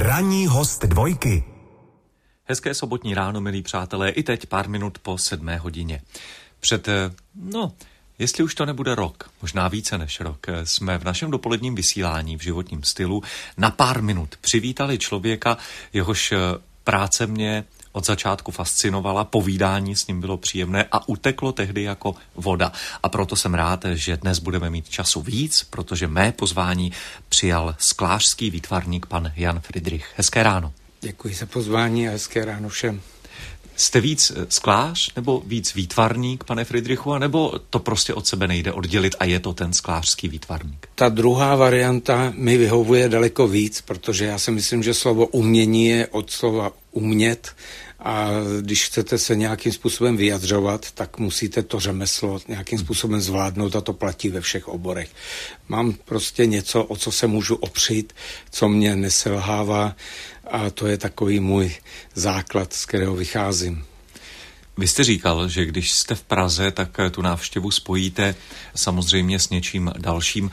Ranní host dvojky. Hezké sobotní ráno, milí přátelé, i teď pár minut po sedmé hodině. Před, eh, no, jestli už to nebude rok, možná více než rok, eh, jsme v našem dopoledním vysílání v životním stylu na pár minut přivítali člověka, jehož eh, práce mě od začátku fascinovala, povídání s ním bylo příjemné a uteklo tehdy jako voda. A proto jsem rád, že dnes budeme mít času víc, protože mé pozvání přijal sklářský výtvarník pan Jan Friedrich. Hezké ráno. Děkuji za pozvání a hezké ráno všem. Jste víc eh, sklář nebo víc výtvarník, pane Friedrichu, nebo to prostě od sebe nejde oddělit a je to ten sklářský výtvarník? Ta druhá varianta mi vyhovuje daleko víc, protože já si myslím, že slovo umění je od slova umět a když chcete se nějakým způsobem vyjadřovat, tak musíte to řemeslo nějakým způsobem zvládnout a to platí ve všech oborech. Mám prostě něco, o co se můžu opřít, co mě neselhává a to je takový můj základ, z kterého vycházím. Vy jste říkal, že když jste v Praze, tak tu návštěvu spojíte samozřejmě s něčím dalším.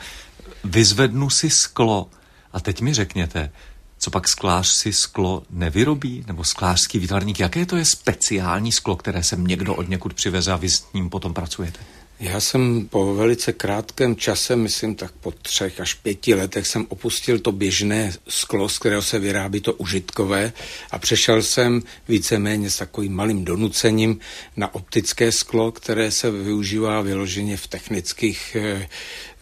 Vyzvednu si sklo a teď mi řekněte, co pak sklář si sklo nevyrobí? Nebo sklářský výtvarník, jaké to je speciální sklo, které sem někdo od někud přiveze a vy s ním potom pracujete? Já jsem po velice krátkém čase, myslím tak po třech až pěti letech, jsem opustil to běžné sklo, z kterého se vyrábí to užitkové a přešel jsem víceméně s takovým malým donucením na optické sklo, které se využívá vyloženě v technických eh,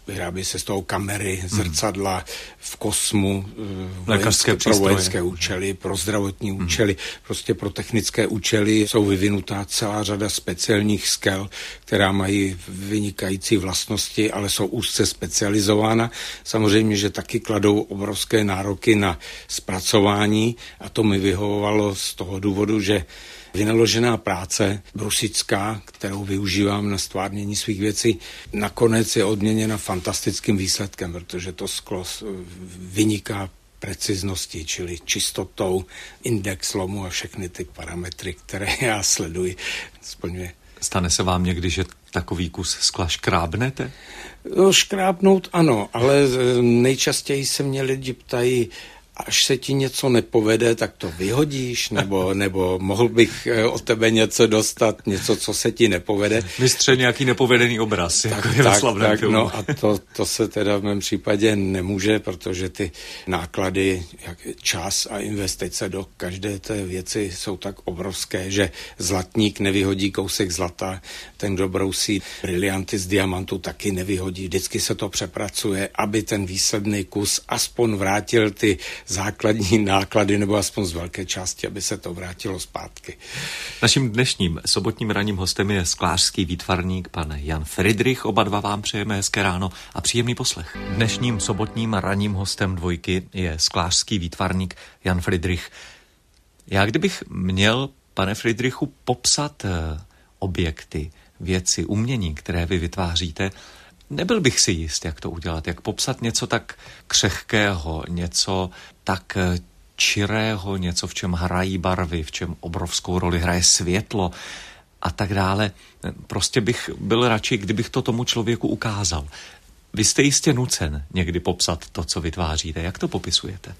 vyrábí se z toho kamery, hmm. zrcadla v kosmu, eh, vojenské, pro vojenské účely, pro zdravotní hmm. účely, prostě pro technické účely jsou vyvinutá celá řada speciálních skel, která mají vynikající vlastnosti, ale jsou úzce specializována. Samozřejmě, že taky kladou obrovské nároky na zpracování a to mi vyhovovalo z toho důvodu, že vynaložená práce brusická, kterou využívám na stvárnění svých věcí, nakonec je odměněna fantastickým výsledkem, protože to sklo vyniká precizností, čili čistotou, index lomu a všechny ty parametry, které já sleduji, splňuje. Stane se vám někdy, že takový kus skla škrábnete? No, škrábnout ano, ale nejčastěji se mě lidi ptají, až se ti něco nepovede, tak to vyhodíš, nebo, nebo mohl bych eh, od tebe něco dostat, něco, co se ti nepovede. Mistře nějaký nepovedený obraz, tak, jako je tak, tak, filmu. No a to, to se teda v mém případě nemůže, protože ty náklady, jak čas a investice do každé té věci jsou tak obrovské, že zlatník nevyhodí kousek zlata, ten, kdo brousí brilianty z diamantu, taky nevyhodí. Vždycky se to přepracuje, aby ten výsledný kus aspoň vrátil ty základní náklady, nebo aspoň z velké části, aby se to vrátilo zpátky. Naším dnešním sobotním ranním hostem je sklářský výtvarník pan Jan Friedrich. Oba dva vám přejeme hezké ráno a příjemný poslech. Dnešním sobotním ranním hostem dvojky je sklářský výtvarník Jan Friedrich. Já kdybych měl, pane Friedrichu, popsat eh, objekty, věci, umění, které vy vytváříte, Nebyl bych si jist, jak to udělat, jak popsat něco tak křehkého, něco tak eh, čirého, něco, v čem hrají barvy, v čem obrovskou roli hraje světlo a tak dále. Prostě bych byl radši, kdybych to tomu člověku ukázal. Vy jste jistě nucen někdy popsat to, co vytváříte. Jak to popisujete?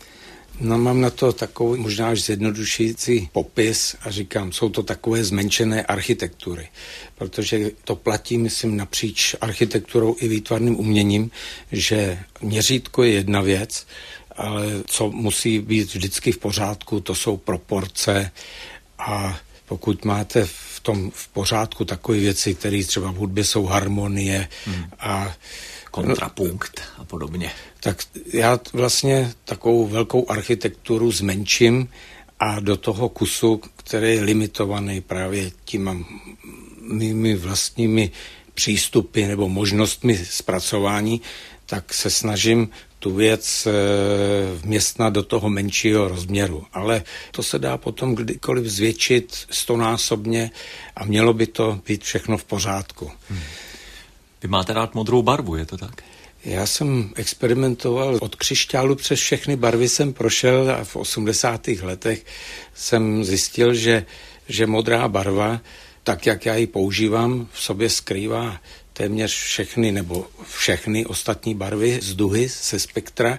No mám na to takový možná až zjednodušující popis a říkám, jsou to takové zmenšené architektury, protože to platí, myslím, napříč architekturou i výtvarným uměním, že měřítko je jedna věc, ale co musí být vždycky v pořádku, to jsou proporce a pokud máte v tom v pořádku takové věci, které třeba v hudbě jsou harmonie hmm. a kontrapunkt a podobně. Tak já vlastně takovou velkou architekturu zmenším a do toho kusu, který je limitovaný právě těma mými vlastními přístupy nebo možnostmi zpracování, tak se snažím tu věc eh, vměstnat do toho menšího rozměru. Ale to se dá potom kdykoliv zvětšit stonásobně a mělo by to být všechno v pořádku. Hmm. Vy máte rád modrou barvu, je to tak? Já jsem experimentoval od křišťálu přes všechny barvy jsem prošel a v 80. letech jsem zjistil, že, že modrá barva, tak jak já ji používám, v sobě skrývá téměř všechny nebo všechny ostatní barvy z duhy, se spektra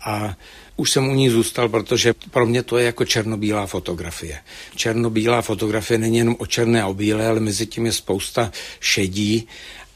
a už jsem u ní zůstal, protože pro mě to je jako černobílá fotografie. Černobílá fotografie není jenom o černé a o bílé, ale mezi tím je spousta šedí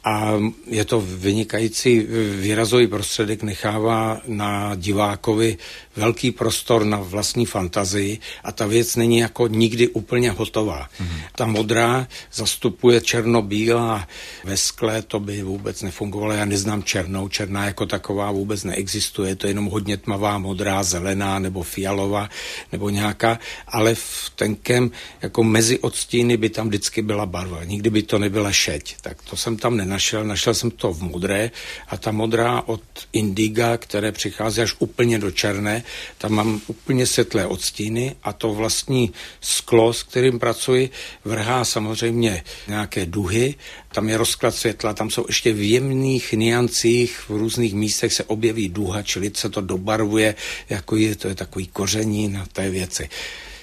a je to vynikající výrazový prostředek, nechává na divákovi velký prostor na vlastní fantazii a ta věc není jako nikdy úplně hotová. Mm-hmm. Ta modrá zastupuje černobílá ve skle, to by vůbec nefungovalo. Já neznám černou, černá jako taková vůbec neexistuje, je to jenom hodně tmavá, modrá, zelená nebo fialová nebo nějaká, ale v tenkém jako mezi odstíny by tam vždycky byla barva. Nikdy by to nebyla šeť. Tak to jsem tam nenašel. Našel jsem to v modré a ta modrá od indiga, které přichází až úplně do černé, tam mám úplně světlé odstíny a to vlastní sklo, s kterým pracuji, vrhá samozřejmě nějaké duhy, tam je rozklad světla, tam jsou ještě v jemných niancích, v různých místech se objeví duha, čili se to dobarvuje, jako je, to je takový koření na té věci.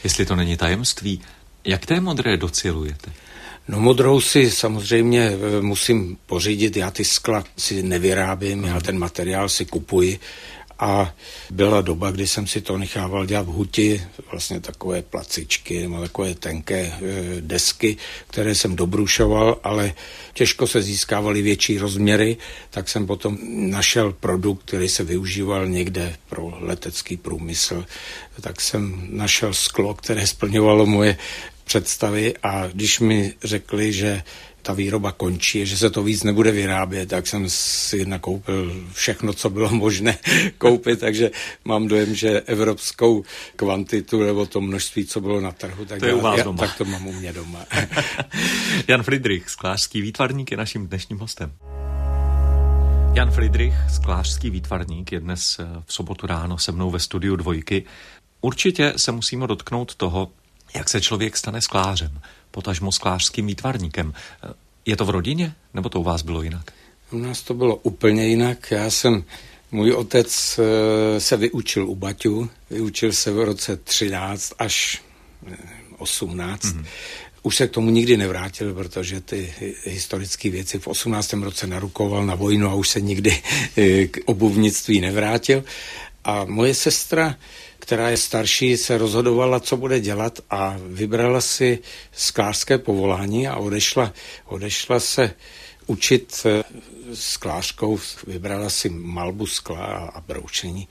Jestli to není tajemství, jak té modré docilujete? No modrou si samozřejmě e, musím pořídit, já ty skla si nevyrábím, já ten materiál si kupuji. A byla doba, kdy jsem si to nechával dělat v huti, vlastně takové placičky nebo takové tenké e, desky, které jsem dobrušoval, ale těžko se získávaly větší rozměry, tak jsem potom našel produkt, který se využíval někde pro letecký průmysl, tak jsem našel sklo, které splňovalo moje představy a když mi řekli, že ta výroba končí, že se to víc nebude vyrábět, tak jsem si nakoupil všechno, co bylo možné koupit, takže mám dojem, že evropskou kvantitu nebo to množství, co bylo na trhu, tak, to, je u vás já, doma. tak to mám u mě doma. Jan Friedrich, sklářský výtvarník, je naším dnešním hostem. Jan Friedrich, sklářský výtvarník, je dnes eh, v sobotu ráno se mnou ve studiu Dvojky. Určitě se musíme dotknout toho, jak se člověk stane sklářem potažmo sklářským výtvarníkem. Je to v rodině, nebo to u vás bylo jinak? U nás to bylo úplně jinak. Já jsem, můj otec eh, se vyučil u Baťu, vyučil se v roce 13 až 18. Mm-hmm. Už se k tomu nikdy nevrátil, protože ty historické věci v 18. roce narukoval na vojnu a už se nikdy eh, k obuvnictví nevrátil. A moje sestra která je starší, se rozhodovala, co bude dělat a vybrala si sklářské povolání a odešla, odešla se učit eh, sklářkou, vybrala si malbu skla a broučení.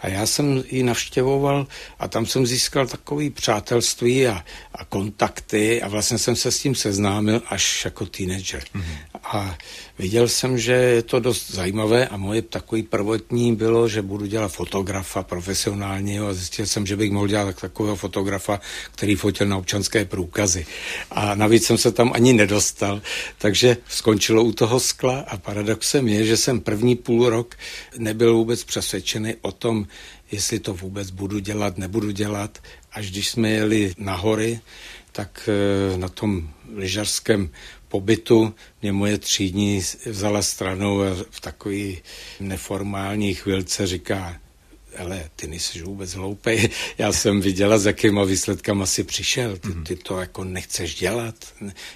A já jsem ji navštěvoval a tam jsem získal takový přátelství a, a kontakty a vlastně jsem se s tím seznámil až jako teenager. Mm-hmm. A viděl jsem, že je to dost zajímavé a moje takový prvotní bylo, že budu dělat fotografa profesionálního a zjistil jsem, že bych mohl dělat takového fotografa, který fotil na občanské průkazy. A navíc jsem se tam ani nedostal, takže skončilo u toho skla a paradoxem je, že jsem první půl rok nebyl vůbec přesvědčený o tom, jestli to vůbec budu dělat, nebudu dělat. Až když jsme jeli na hory, tak eh, na tom lyžařském pobytu mě moje třídní vzala stranou a v takový neformální chvilce říká, ale ty nejsi vůbec hloupej. Já jsem viděla, s jakýma výsledkama si přišel. Ty, mhm. ty to jako nechceš dělat.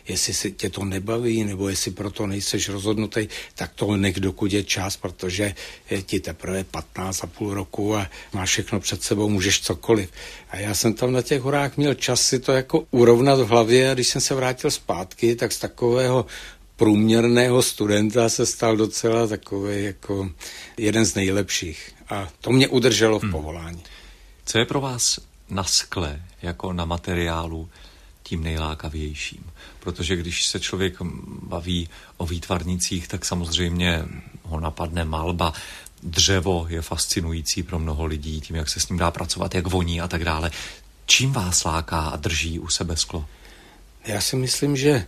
Jestli si tě to nebaví, nebo jestli proto nejseš rozhodnutý, tak to nech dokud je čas, protože je ti teprve 15 a půl roku a máš všechno před sebou, můžeš cokoliv. A já jsem tam na těch horách měl čas si to jako urovnat v hlavě a když jsem se vrátil zpátky, tak z takového průměrného studenta se stal docela takový jako jeden z nejlepších. A to mě udrželo v hmm. povolání. Co je pro vás na skle, jako na materiálu, tím nejlákavějším? Protože když se člověk baví o výtvarnicích, tak samozřejmě ho napadne malba. Dřevo je fascinující pro mnoho lidí, tím, jak se s ním dá pracovat, jak voní a tak dále. Čím vás láká a drží u sebe sklo? Já si myslím, že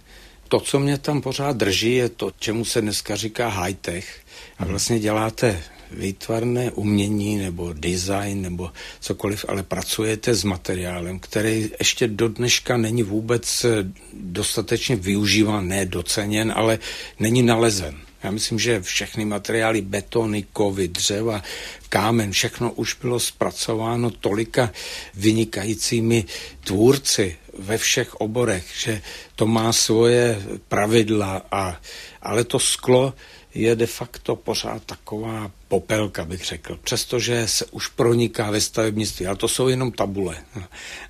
to, co mě tam pořád drží, je to, čemu se dneska říká high-tech. A hmm. vlastně děláte výtvarné umění nebo design nebo cokoliv, ale pracujete s materiálem, který ještě do dneška není vůbec dostatečně využíván, ne doceněn, ale není nalezen. Já myslím, že všechny materiály, betony, kovy, dřeva, kámen, všechno už bylo zpracováno tolika vynikajícími tvůrci ve všech oborech, že to má svoje pravidla, a, ale to sklo je de facto pořád taková popelka, bych řekl. Přestože se už proniká ve stavebnictví, ale to jsou jenom tabule.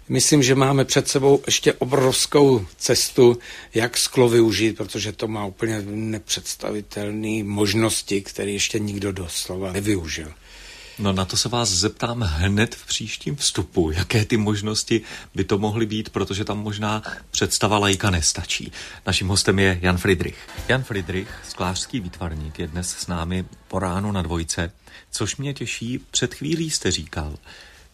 Myslím, že máme před sebou ještě obrovskou cestu, jak sklo využít, protože to má úplně nepředstavitelné možnosti, které ještě nikdo doslova nevyužil. No na to se vás zeptám hned v příštím vstupu. Jaké ty možnosti by to mohly být, protože tam možná představa lajka nestačí. Naším hostem je Jan Friedrich. Jan Friedrich, sklářský výtvarník, je dnes s námi po ránu na dvojce, což mě těší. Před chvílí jste říkal,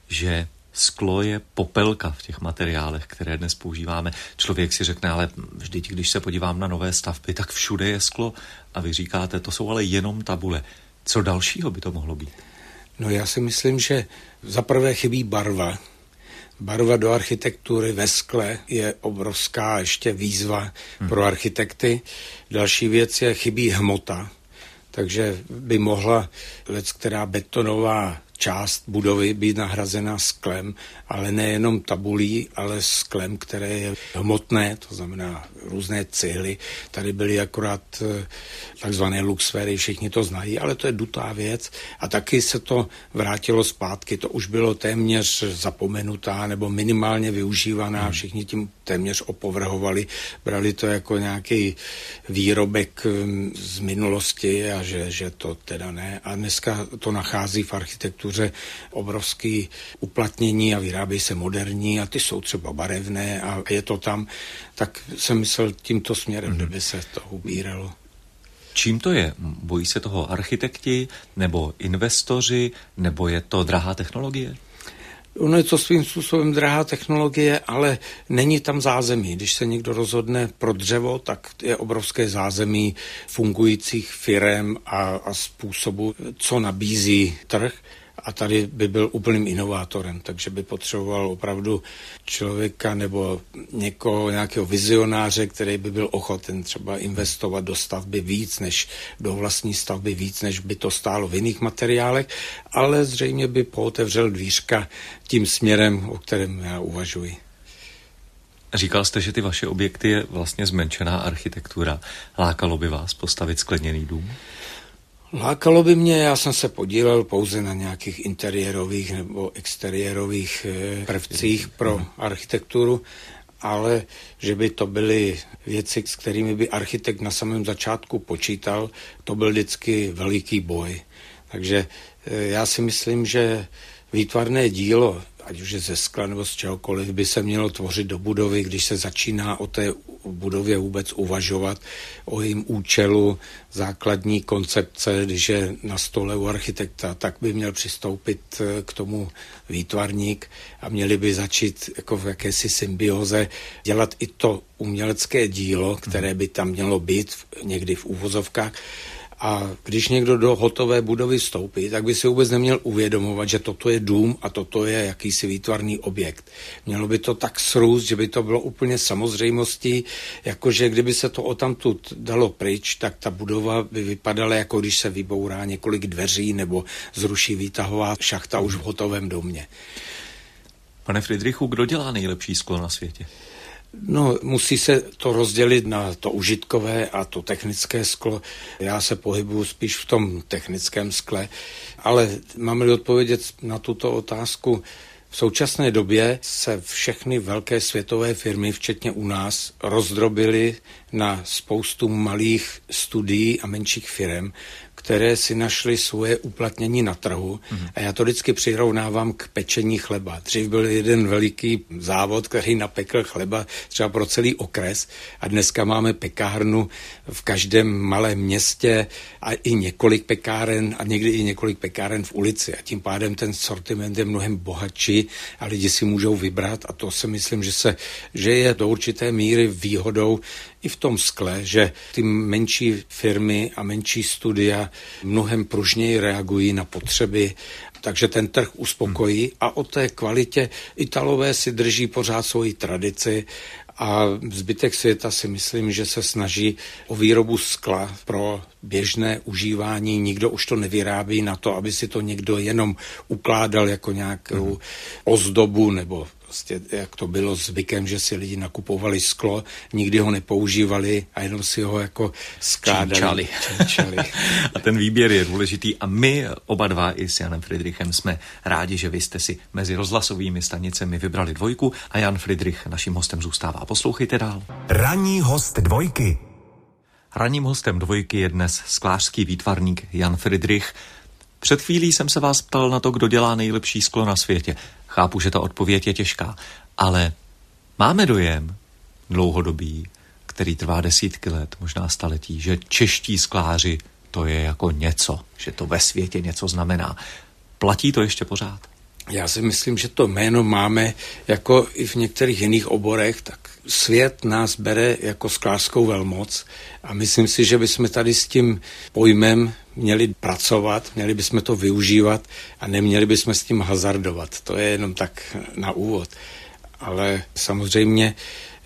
že sklo je popelka v těch materiálech, které dnes používáme. Člověk si řekne, ale vždyť, když se podívám na nové stavby, tak všude je sklo. A vy říkáte, to jsou ale jenom tabule. Co dalšího by to mohlo být? No já si myslím, že za prvé chybí barva. Barva do architektury ve skle je obrovská ještě výzva hmm. pro architekty. Další věc je chybí hmota. Takže by mohla věc, která betonová část budovy být nahrazena sklem, ale nejenom tabulí, ale sklem, které je hmotné, to znamená různé cihly. Tady byly akorát eh, takzvané luxfery, všichni to znají, ale to je dutá věc a taky se to vrátilo zpátky. To už bylo téměř zapomenutá nebo minimálně využívaná, hmm. všichni tím téměř opovrhovali, brali to jako nějaký výrobek hm, z minulosti a že, že to teda ne. A dneska to nachází v architektuře obrovský uplatnění a vyrábí se moderní a ty jsou třeba barevné a je to tam, tak jsem myslel tímto směrem, mm-hmm. kdyby se to ubíralo. Čím to je? Bojí se toho architekti, nebo investoři, nebo je to drahá technologie? Ono je to svým způsobem drahá technologie, ale není tam zázemí. Když se někdo rozhodne pro dřevo, tak je obrovské zázemí fungujících firem a, a způsobu, co nabízí trh a tady by byl úplným inovátorem, takže by potřeboval opravdu člověka nebo někoho, nějakého vizionáře, který by byl ochoten třeba investovat do stavby víc, než do vlastní stavby víc, než by to stálo v jiných materiálech, ale zřejmě by pootevřel dvířka tím směrem, o kterém já uvažuji. Říkal jste, že ty vaše objekty je vlastně zmenšená architektura. Lákalo by vás postavit skleněný dům? Lákalo by mě, já jsem se podílel pouze na nějakých interiérových nebo exteriérových eh, prvcích pro architekturu, ale že by to byly věci, s kterými by architekt na samém začátku počítal, to byl vždycky veliký boj. Takže eh, já si myslím, že výtvarné dílo ať už je ze skla nebo z čehokoliv, by se mělo tvořit do budovy, když se začíná o té budově vůbec uvažovat, o jejím účelu, základní koncepce, když je na stole u architekta, tak by měl přistoupit eh, k tomu výtvarník a měli by začít jako v jakési symbioze dělat i to umělecké dílo, které by tam mělo být někdy v úvozovkách, a když někdo do hotové budovy vstoupí, tak by si vůbec neměl uvědomovat, že toto je dům a toto je jakýsi výtvarný objekt. Mělo by to tak srůst, že by to bylo úplně samozřejmostí, jakože kdyby se to otamtud dalo pryč, tak ta budova by vypadala, jako když se vybourá několik dveří nebo zruší výtahová šachta už v hotovém domě. Pane Friedrichu, kdo dělá nejlepší sklo na světě? No, musí se to rozdělit na to užitkové a to technické sklo. Já se pohybuju spíš v tom technickém skle, ale máme-li odpovědět na tuto otázku, v současné době se všechny velké světové firmy, včetně u nás, rozdrobily na spoustu malých studií a menších firm, které si našly svoje uplatnění na trhu. Mm-hmm. A já to vždycky přirovnávám k pečení chleba. Dřív byl jeden veliký závod, který napekl chleba třeba pro celý okres a dneska máme pekárnu v každém malém městě a i několik pekáren a někdy i několik pekáren v ulici. A tím pádem ten sortiment je mnohem bohatší a lidi si můžou vybrat a to si myslím, že, se, že je do určité míry výhodou i v tom skle, že ty menší firmy a menší studia mnohem pružněji reagují na potřeby takže ten trh uspokojí a o té kvalitě Italové si drží pořád svoji tradici a zbytek světa si myslím, že se snaží o výrobu skla pro běžné užívání. Nikdo už to nevyrábí na to, aby si to někdo jenom ukládal jako nějakou mm. ozdobu nebo prostě jak to bylo zvykem, že si lidi nakupovali sklo, nikdy ho nepoužívali a jenom si ho jako skládali. Činčali. a ten výběr je důležitý a my oba dva i s Janem Friedrichem jsme rádi, že vy jste si mezi rozhlasovými stanicemi vybrali dvojku a Jan Friedrich naším hostem zůstává. Poslouchejte dál. Ranní host dvojky. Ranním hostem dvojky je dnes sklářský výtvarník Jan Friedrich. Před chvílí jsem se vás ptal na to, kdo dělá nejlepší sklo na světě. Chápu, že ta odpověď je těžká, ale máme dojem dlouhodobý, který trvá desítky let, možná staletí, že čeští skláři to je jako něco, že to ve světě něco znamená. Platí to ještě pořád? Já si myslím, že to jméno máme jako i v některých jiných oborech, tak svět nás bere jako sklářskou velmoc a myslím si, že bychom tady s tím pojmem měli pracovat, měli bychom to využívat a neměli bychom s tím hazardovat. To je jenom tak na úvod. Ale samozřejmě,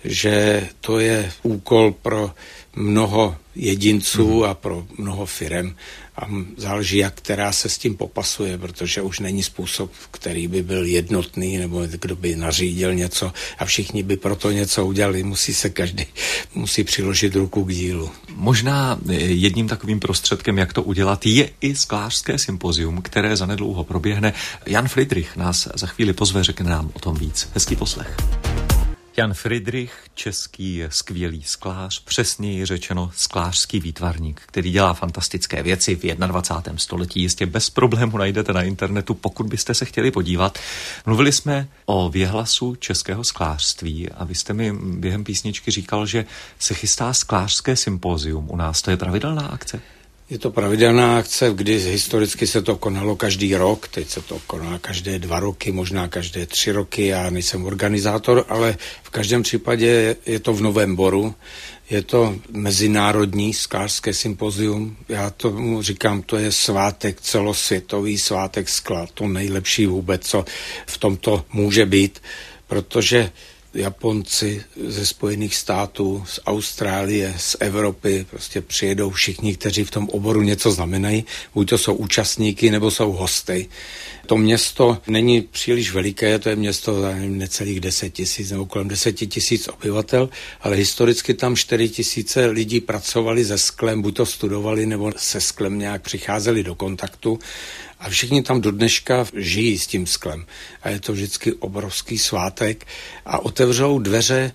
že to je úkol pro mnoho jedinců a pro mnoho firem a záleží, jak která se s tím popasuje, protože už není způsob, který by byl jednotný, nebo kdo by nařídil něco a všichni by proto něco udělali. Musí se každý, musí přiložit ruku k dílu. Možná jedním takovým prostředkem, jak to udělat, je i sklářské sympozium, které zanedlouho proběhne. Jan Friedrich nás za chvíli pozve, řekne nám o tom víc. Hezký poslech. Jan Friedrich, český skvělý sklář, přesněji řečeno sklářský výtvarník, který dělá fantastické věci v 21. století. Jistě bez problému najdete na internetu, pokud byste se chtěli podívat. Mluvili jsme o věhlasu českého sklářství a vy jste mi během písničky říkal, že se chystá sklářské sympózium u nás. To je pravidelná akce? Je to pravidelná akce, kdy historicky se to konalo každý rok, teď se to koná každé dva roky, možná každé tři roky, já nejsem organizátor, ale v každém případě je to v Novém Boru, je to mezinárodní skářské sympozium. Já tomu říkám, to je svátek, celosvětový svátek skla, to nejlepší vůbec, co v tomto může být, protože Japonci ze Spojených států, z Austrálie, z Evropy, prostě přijedou všichni, kteří v tom oboru něco znamenají, buď to jsou účastníky, nebo jsou hosty. To město není příliš veliké, to je město za necelých 10 tisíc nebo kolem 10 tisíc obyvatel, ale historicky tam 4 tisíce lidí pracovali se sklem, buď to studovali, nebo se sklem nějak přicházeli do kontaktu a všichni tam do dneška žijí s tím sklem. A je to vždycky obrovský svátek a otevřou dveře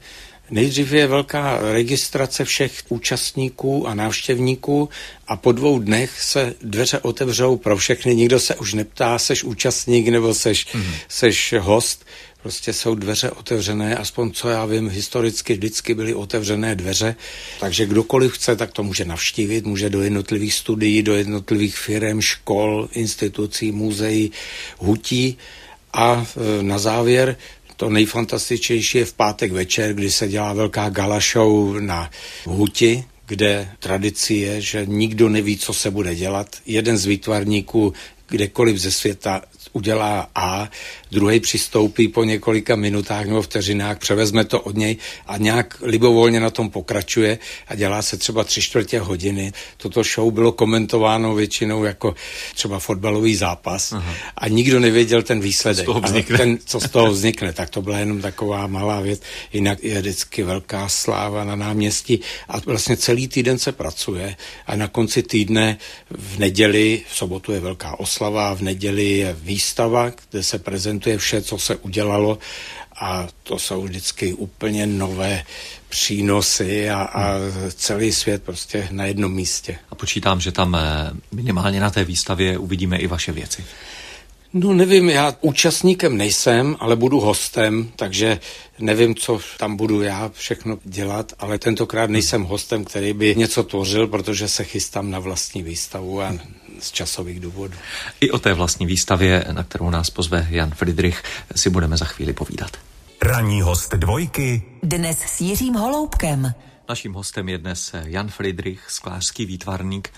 Nejdřív je velká registrace všech účastníků a návštěvníků a po dvou dnech se dveře otevřou pro všechny. Nikdo se už neptá, seš účastník nebo seš, mm-hmm. seš host. Prostě jsou dveře otevřené, aspoň co já vím, historicky vždycky byly otevřené dveře, takže kdokoliv chce, tak to může navštívit, může do jednotlivých studií, do jednotlivých firm, škol, institucí, muzeí, hutí a e, na závěr to nejfantastičnější je v pátek večer, kdy se dělá velká gala show na Huti, kde tradicí je, že nikdo neví, co se bude dělat. Jeden z výtvarníků kdekoliv ze světa udělá A, druhý přistoupí po několika minutách nebo vteřinách, převezme to od něj a nějak libovolně na tom pokračuje a dělá se třeba tři čtvrtě hodiny. Toto show bylo komentováno většinou jako třeba fotbalový zápas Aha. a nikdo nevěděl ten výsledek. Co z toho vznikne. Ten, co z toho vznikne, tak to byla jenom taková malá věc. Jinak je vždycky velká sláva na náměstí a vlastně celý týden se pracuje a na konci týdne v neděli, v sobotu je velká oslava, v neděli je výstava, kde se prezentuje prezentuje vše, co se udělalo a to jsou vždycky úplně nové přínosy a, a celý svět prostě na jednom místě. A počítám, že tam eh, minimálně na té výstavě uvidíme i vaše věci. No nevím, já účastníkem nejsem, ale budu hostem, takže nevím, co tam budu já všechno dělat, ale tentokrát nejsem hostem, který by něco tvořil, protože se chystám na vlastní výstavu a z časových důvodů. I o té vlastní výstavě, na kterou nás pozve Jan Friedrich, si budeme za chvíli povídat. Ranní host dvojky. Dnes s Jiřím Holoubkem. Naším hostem je dnes Jan Friedrich, sklářský výtvarník.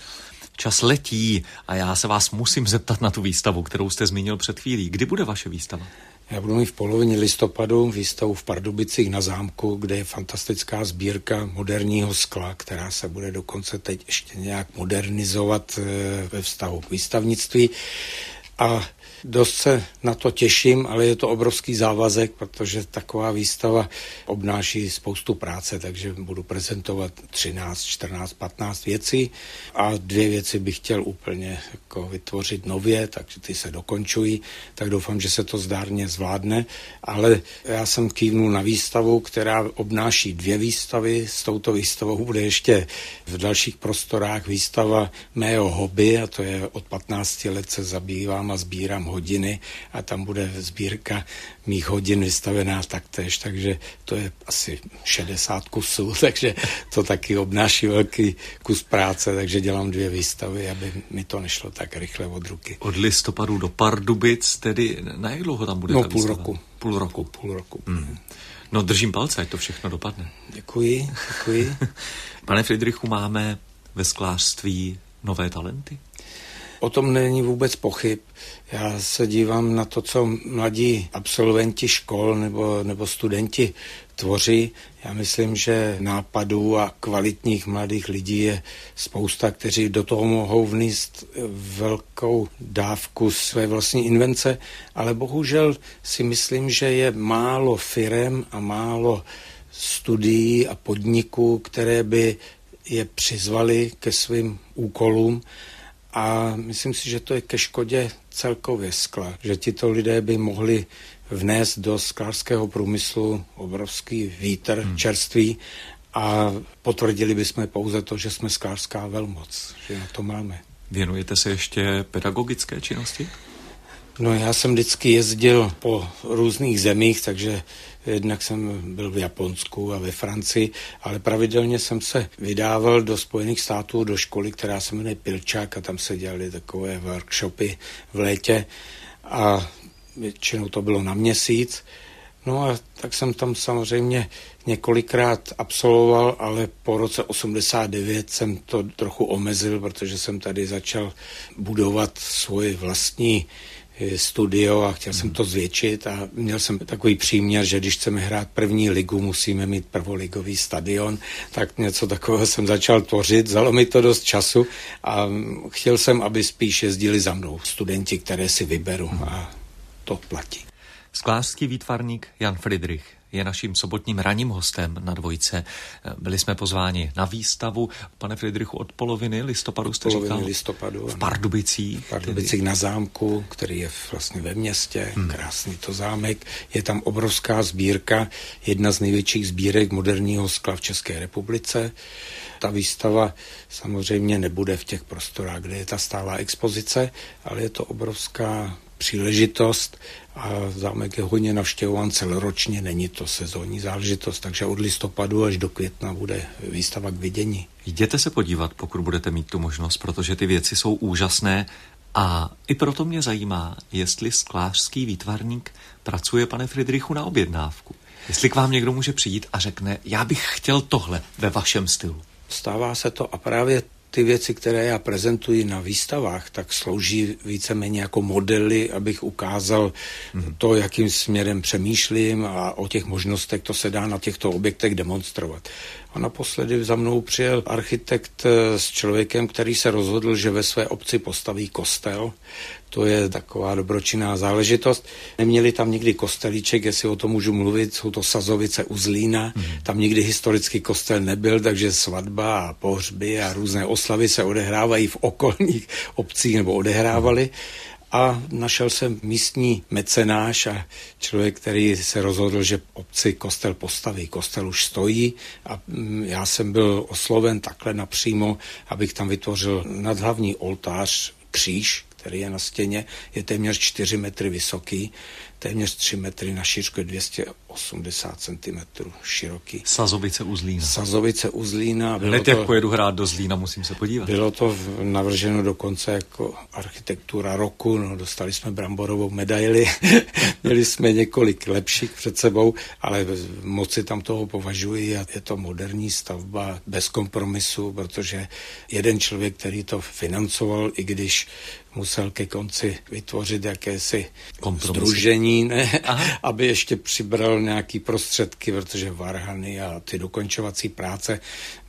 Čas letí a já se vás musím zeptat na tu výstavu, kterou jste zmínil před chvílí. Kdy bude vaše výstava? Já budu mít v polovině listopadu výstavu v Pardubicích na zámku, kde je fantastická sbírka moderního skla, která se bude dokonce teď ještě nějak modernizovat eh, ve vztahu k výstavnictví. A Dost se na to těším, ale je to obrovský závazek, protože taková výstava obnáší spoustu práce, takže budu prezentovat 13, 14, 15 věcí. A dvě věci bych chtěl úplně jako vytvořit nově, takže ty se dokončují, tak doufám, že se to zdárně zvládne, ale já jsem kývnul na výstavu, která obnáší dvě výstavy, s touto výstavou bude ještě v dalších prostorách výstava mého hobby a to je od 15 let se zabývám a sbírám hodiny a tam bude sbírka mých hodin vystavená taktéž, takže to je asi 60 kusů, takže to taky obnáší velký kus práce, takže dělám dvě výstavy, aby mi to nešlo tak rychle od ruky. Od listopadu do Pardubic, tedy na jak dlouho tam bude No ta půl výstava? roku. Půl roku. Půl roku. Hmm. No držím palce, ať to všechno dopadne. Děkuji, děkuji. Pane Friedrichu, máme ve sklářství nové talenty? O tom není vůbec pochyb. Já se dívám na to, co mladí absolventi škol nebo, nebo studenti tvoří. Já myslím, že nápadů a kvalitních mladých lidí je spousta, kteří do toho mohou vníst velkou dávku své vlastní invence, ale bohužel si myslím, že je málo firem a málo studií a podniků, které by je přizvali ke svým úkolům a myslím si, že to je ke škodě celkově skla, že tito lidé by mohli vnést do sklářského průmyslu obrovský vítr hmm. čerství a potvrdili bychom pouze to, že jsme sklářská velmoc, že na to máme. Věnujete se ještě pedagogické činnosti? No já jsem vždycky jezdil po různých zemích, takže jednak jsem byl v Japonsku a ve Francii, ale pravidelně jsem se vydával do Spojených států, do školy, která se jmenuje Pilčák a tam se dělaly takové workshopy v létě a většinou to bylo na měsíc. No a tak jsem tam samozřejmě několikrát absolvoval, ale po roce 89 jsem to trochu omezil, protože jsem tady začal budovat svoje vlastní studio a chtěl jsem to zvětšit a měl jsem takový příměr, že když chceme hrát první ligu, musíme mít prvoligový stadion, tak něco takového jsem začal tvořit, zalo mi to dost času a chtěl jsem, aby spíš jezdili za mnou studenti, které si vyberu a to platí. Sklářský výtvarník Jan Friedrich je naším sobotním ranním hostem na dvojce. Byli jsme pozváni na výstavu. Pane Friedrichu, od poloviny listopadu jste poloviny říkal? listopadu. V Pardubicích. V Pardubicích na zámku, který je vlastně ve městě. Hmm. Krásný to zámek. Je tam obrovská sbírka, jedna z největších sbírek moderního skla v České republice. Ta výstava samozřejmě nebude v těch prostorách, kde je ta stálá expozice, ale je to obrovská příležitost a zámek je hodně navštěvován celoročně, není to sezónní záležitost, takže od listopadu až do května bude výstava k vidění. Jděte se podívat, pokud budete mít tu možnost, protože ty věci jsou úžasné a i proto mě zajímá, jestli sklářský výtvarník pracuje, pane Friedrichu, na objednávku. Jestli k vám někdo může přijít a řekne, já bych chtěl tohle ve vašem stylu. Stává se to a právě ty věci, které já prezentuji na výstavách, tak slouží víceméně jako modely, abych ukázal hmm. to, jakým směrem přemýšlím a o těch možnostech to se dá na těchto objektech demonstrovat. A naposledy za mnou přijel architekt s člověkem, který se rozhodl, že ve své obci postaví kostel. To je taková dobročinná záležitost. Neměli tam nikdy kostelíček, jestli o tom můžu mluvit, jsou to Sazovice u Zlína. Hmm. Tam nikdy historický kostel nebyl, takže svatba a pohřby a různé oslavy se odehrávají v okolních obcích nebo odehrávaly. A našel jsem místní mecenáš a člověk, který se rozhodl, že obci kostel postaví. Kostel už stojí a já jsem byl osloven takhle napřímo, abych tam vytvořil nadhlavní oltář, kříž, který je na stěně, je téměř 4 metry vysoký, téměř 3 metry na šířku, 280 cm široký. Sazovice u Zlína. Sazovice u Zlína. Hned to, jak pojedu hrát do Zlína, musím se podívat. Bylo to navrženo dokonce jako architektura roku, no, dostali jsme bramborovou medaili, měli jsme několik lepších před sebou, ale moci tam toho považuji a je to moderní stavba bez kompromisu, protože jeden člověk, který to financoval, i když musel ke konci vytvořit jakési združení, ne? aby ještě přibral nějaký prostředky, protože varhany a ty dokončovací práce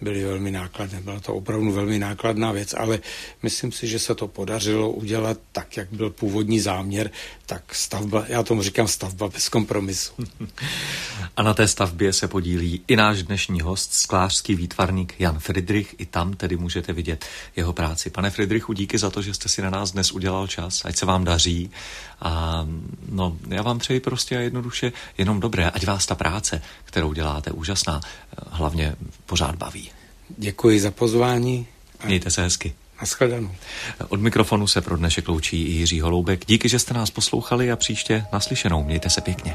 byly velmi nákladné. Byla to opravdu velmi nákladná věc, ale myslím si, že se to podařilo udělat tak, jak byl původní záměr, tak stavba, já tomu říkám stavba bez kompromisu. A na té stavbě se podílí i náš dnešní host, sklářský výtvarník Jan Friedrich. I tam tedy můžete vidět jeho práci. Pane Friedrichu, díky za to, že jste si na nás dnes udělal čas, ať se vám daří. A no, já vám přeji prostě a jednoduše jenom dobré, ať vás ta práce, kterou děláte, úžasná, hlavně pořád baví. Děkuji za pozvání. Mějte se hezky. Naschledanou. Od mikrofonu se pro dnešek loučí i Jiří Holoubek. Díky, že jste nás poslouchali a příště naslyšenou. Mějte se pěkně.